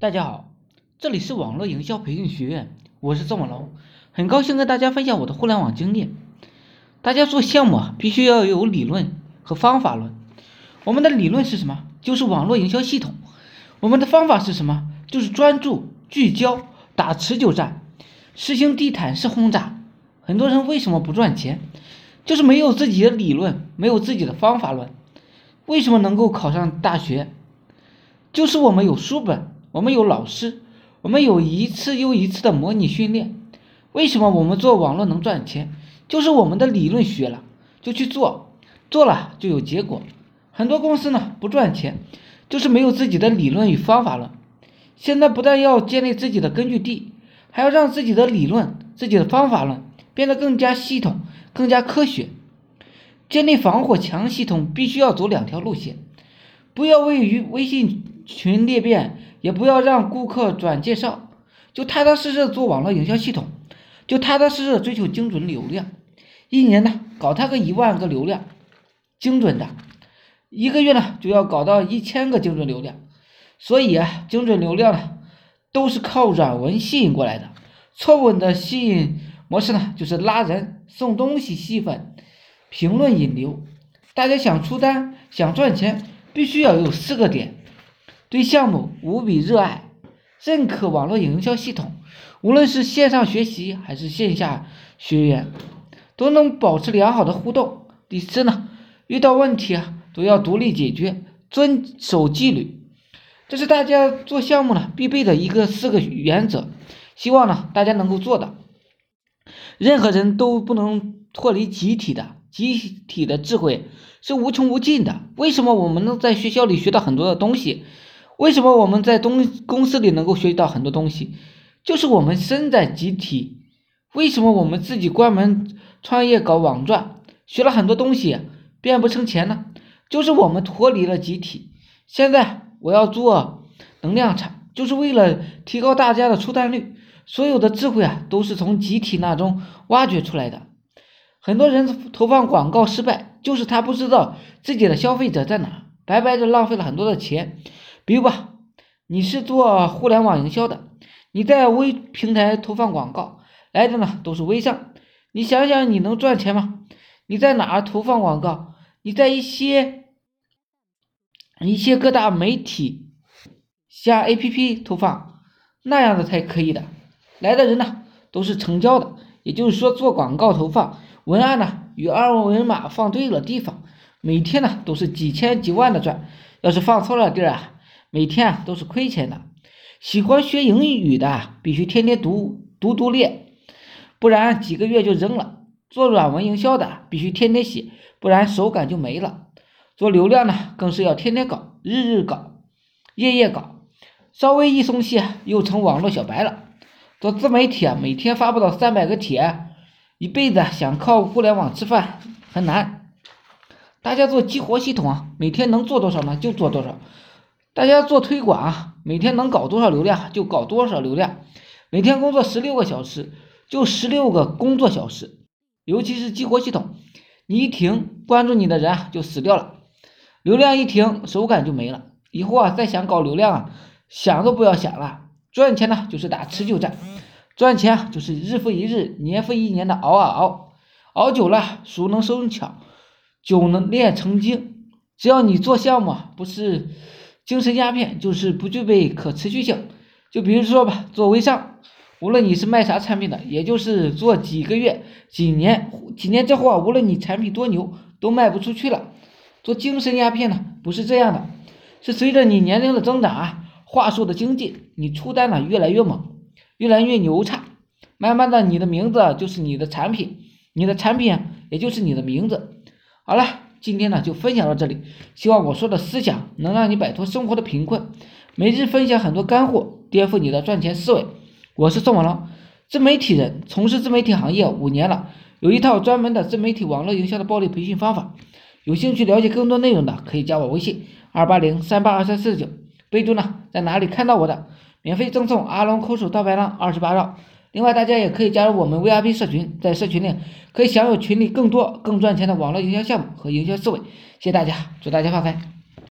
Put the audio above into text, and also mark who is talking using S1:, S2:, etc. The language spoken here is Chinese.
S1: 大家好，这里是网络营销培训学院，我是郑文龙，很高兴跟大家分享我的互联网经验。大家做项目啊，必须要有理论和方法论。我们的理论是什么？就是网络营销系统。我们的方法是什么？就是专注、聚焦、打持久战，实行地毯式轰炸。很多人为什么不赚钱？就是没有自己的理论，没有自己的方法论。为什么能够考上大学？就是我们有书本。我们有老师，我们有一次又一次的模拟训练。为什么我们做网络能赚钱？就是我们的理论学了就去做，做了就有结果。很多公司呢不赚钱，就是没有自己的理论与方法论。现在不但要建立自己的根据地，还要让自己的理论、自己的方法论变得更加系统、更加科学。建立防火墙系统必须要走两条路线，不要位于微信群裂变。也不要让顾客转介绍，就踏踏实实做网络营销系统，就踏踏实实追求精准流量，一年呢搞他个一万个流量，精准的，一个月呢就要搞到一千个精准流量，所以啊，精准流量呢都是靠软文吸引过来的，错误的吸引模式呢就是拉人、送东西吸粉、评论引流，大家想出单、想赚钱，必须要有四个点。对项目无比热爱，认可网络营销系统，无论是线上学习还是线下学员，都能保持良好的互动。第四呢，遇到问题啊都要独立解决，遵守纪律，这是大家做项目呢必备的一个四个原则。希望呢大家能够做到。任何人都不能脱离集体的，集体的智慧是无穷无尽的。为什么我们能在学校里学到很多的东西？为什么我们在东公司里能够学习到很多东西？就是我们身在集体。为什么我们自己关门创业搞网赚，学了很多东西变不成钱呢？就是我们脱离了集体。现在我要做能量场，就是为了提高大家的出单率。所有的智慧啊，都是从集体那中挖掘出来的。很多人投放广告失败，就是他不知道自己的消费者在哪，白白的浪费了很多的钱。比如吧，你是做互联网营销的，你在微平台投放广告，来的呢都是微商，你想想你能赚钱吗？你在哪儿投放广告？你在一些一些各大媒体下 APP 投放，那样的才可以的。来的人呢都是成交的，也就是说做广告投放，文案呢与二维码放对了地方，每天呢都是几千几万的赚，要是放错了地儿啊。每天啊都是亏钱的，喜欢学英语的必须天天读读读练，不然几个月就扔了。做软文营销的必须天天写，不然手感就没了。做流量呢更是要天天搞，日日搞，夜夜搞，稍微一松懈又成网络小白了。做自媒体啊，每天发布到三百个帖，一辈子想靠互联网吃饭很难。大家做激活系统啊，每天能做多少呢就做多少。大家做推广啊，每天能搞多少流量就搞多少流量，每天工作十六个小时就十六个工作小时。尤其是激活系统，你一停，关注你的人就死掉了，流量一停，手感就没了。以后啊，再想搞流量啊，想都不要想了。赚钱呢，就是打持久战，赚钱就是日复一日、年复一年的熬啊熬，熬久了，熟能生巧，久能练成精。只要你做项目不是。精神鸦片就是不具备可持续性，就比如说吧，做微商，无论你是卖啥产品的，也就是做几个月、几年、几年之后啊，无论你产品多牛，都卖不出去了。做精神鸦片呢，不是这样的，是随着你年龄的增长啊，话术的精进，你出单呢越来越猛，越来越牛叉，慢慢的你的名字就是你的产品，你的产品也就是你的名字。好了。今天呢就分享到这里，希望我说的思想能让你摆脱生活的贫困。每日分享很多干货，颠覆你的赚钱思维。我是宋文龙，自媒体人，从事自媒体行业五年了，有一套专门的自媒体网络营销的暴力培训方法。有兴趣了解更多内容的，可以加我微信二八零三八二三四九，备注呢在哪里看到我的，免费赠送阿龙抠手倒白浪二十八招。另外，大家也可以加入我们 VIP 社群，在社群内可以享有群里更多更赚钱的网络营销项目和营销思维。谢谢大家，祝大家发财！